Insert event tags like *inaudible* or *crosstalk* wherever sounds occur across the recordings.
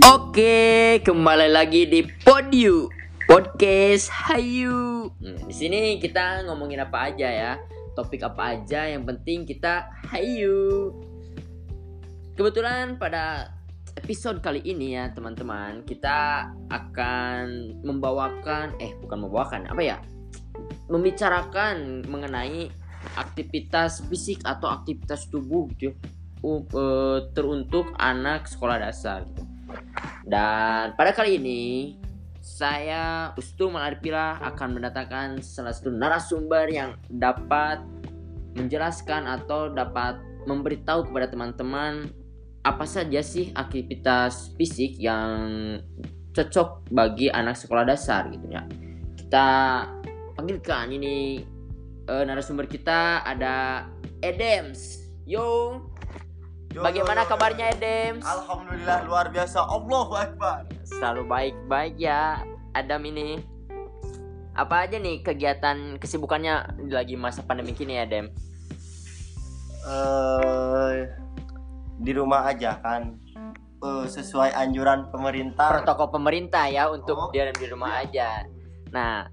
Oke, kembali lagi di Podiu Podcast Hayu. Hmm, di sini kita ngomongin apa aja ya, topik apa aja. Yang penting kita Hayu. Kebetulan pada episode kali ini ya teman-teman, kita akan membawakan, eh bukan membawakan, apa ya? Membicarakan mengenai aktivitas fisik atau aktivitas tubuh gitu ya, u- eh, teruntuk anak sekolah dasar gitu. Dan pada kali ini saya Ustu Malarpila akan mendatangkan salah satu narasumber yang dapat menjelaskan atau dapat memberitahu kepada teman-teman apa saja sih aktivitas fisik yang cocok bagi anak sekolah dasar gitu ya. Kita panggilkan ini eh, narasumber kita ada Edems. Yo, Yo, bagaimana yo, yo, kabarnya yo. Edems? Alhamdulillah luar biasa. Allahu Akbar. Selalu baik-baik ya Adam ini Apa aja nih kegiatan kesibukannya lagi masa pandemi kini ya Dem? Eh di rumah aja kan. Eh, sesuai anjuran pemerintah. Protokol pemerintah ya untuk Oh, diam di rumah iya. aja Nah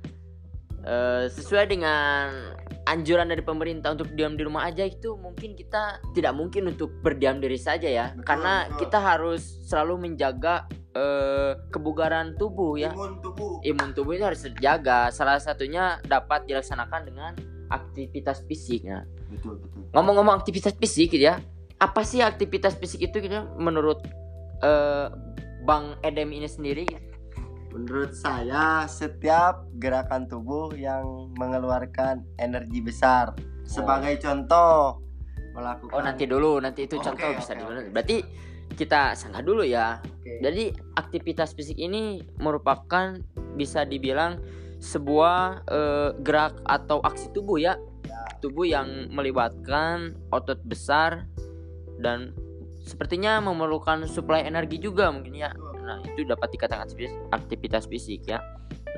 eh, sesuai dengan anjuran dari pemerintah untuk diam di rumah aja itu mungkin kita tidak mungkin untuk berdiam diri saja ya Betul, karena betul. kita harus selalu menjaga eh, kebugaran tubuh ya Imun tubuh. imun tubuh itu harus terjaga. Salah satunya dapat dilaksanakan dengan aktivitas fisik. Nah, Betul betul. ngomong-ngomong aktivitas fisik gitu ya, apa sih aktivitas fisik itu gitu ya, menurut eh, Bang Edem ini sendiri? Menurut saya setiap gerakan tubuh yang mengeluarkan energi besar. Sebagai contoh melakukan. Oh nanti dulu, nanti itu Oke, contoh oke, bisa oke. dulu. Berarti kita sanggah dulu ya. Oke. Jadi aktivitas fisik ini merupakan bisa dibilang sebuah eh, gerak atau aksi tubuh ya. Ya. Tubuh yang melibatkan otot besar dan sepertinya memerlukan suplai energi juga mungkin ya. Nah, itu dapat dikatakan aktivitas, fisik ya.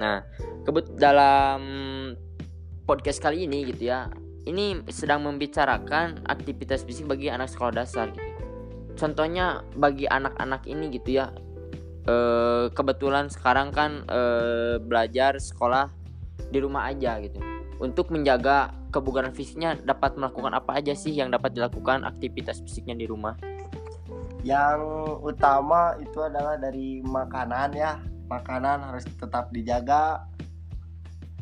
Nah, kebut dalam podcast kali ini gitu ya. Ini sedang membicarakan aktivitas fisik bagi anak sekolah dasar gitu. Contohnya bagi anak-anak ini gitu ya. Eh kebetulan sekarang kan eh, belajar sekolah di rumah aja gitu. Untuk menjaga kebugaran fisiknya dapat melakukan apa aja sih yang dapat dilakukan aktivitas fisiknya di rumah? Yang utama itu adalah dari makanan ya. Makanan harus tetap dijaga.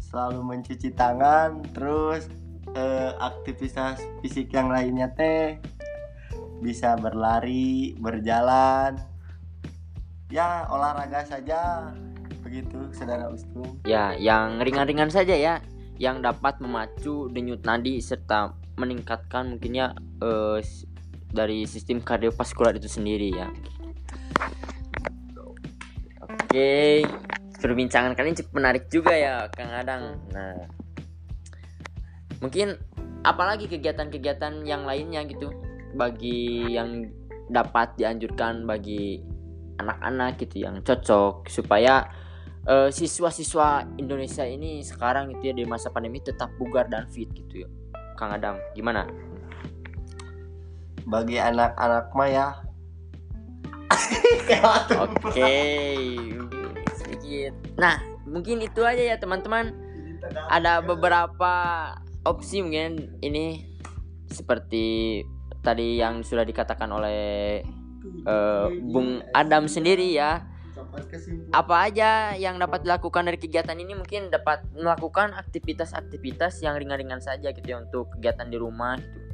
Selalu mencuci tangan, terus eh, aktivitas fisik yang lainnya teh bisa berlari, berjalan. Ya, olahraga saja. Begitu, Saudara Ustung. Ya, yang ringan-ringan saja ya, yang dapat memacu denyut nadi serta meningkatkan mungkinnya eh, dari sistem kardiovaskular itu sendiri ya. Oke, perbincangan kali ini menarik juga ya, Kang Adang. Nah, mungkin apalagi kegiatan-kegiatan yang lainnya gitu bagi yang dapat dianjurkan bagi anak-anak gitu yang cocok supaya eh, siswa-siswa Indonesia ini sekarang itu ya di masa pandemi tetap bugar dan fit gitu ya. Kang Adam, gimana? Bagi anak-anak mah ya. *laughs* Oke, sedikit. Nah, mungkin itu aja ya teman-teman. Ada beberapa opsi mungkin ini seperti tadi yang sudah dikatakan oleh eh, Bung Adam sendiri ya. apa aja yang dapat dilakukan dari kegiatan ini mungkin dapat melakukan aktivitas-aktivitas yang ringan-ringan saja gitu ya untuk kegiatan di rumah gitu.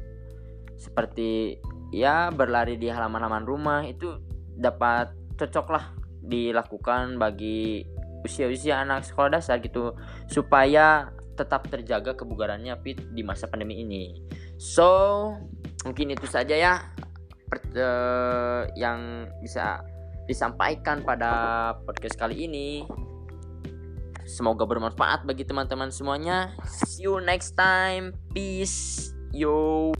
Seperti ya berlari di halaman-halaman rumah itu dapat cocok lah dilakukan bagi usia-usia anak sekolah dasar gitu supaya tetap terjaga kebugarannya fit di masa pandemi ini. So, mungkin itu saja ya per- eh, yang bisa disampaikan pada podcast kali ini. Semoga bermanfaat bagi teman-teman semuanya. See you next time. Peace. Yo.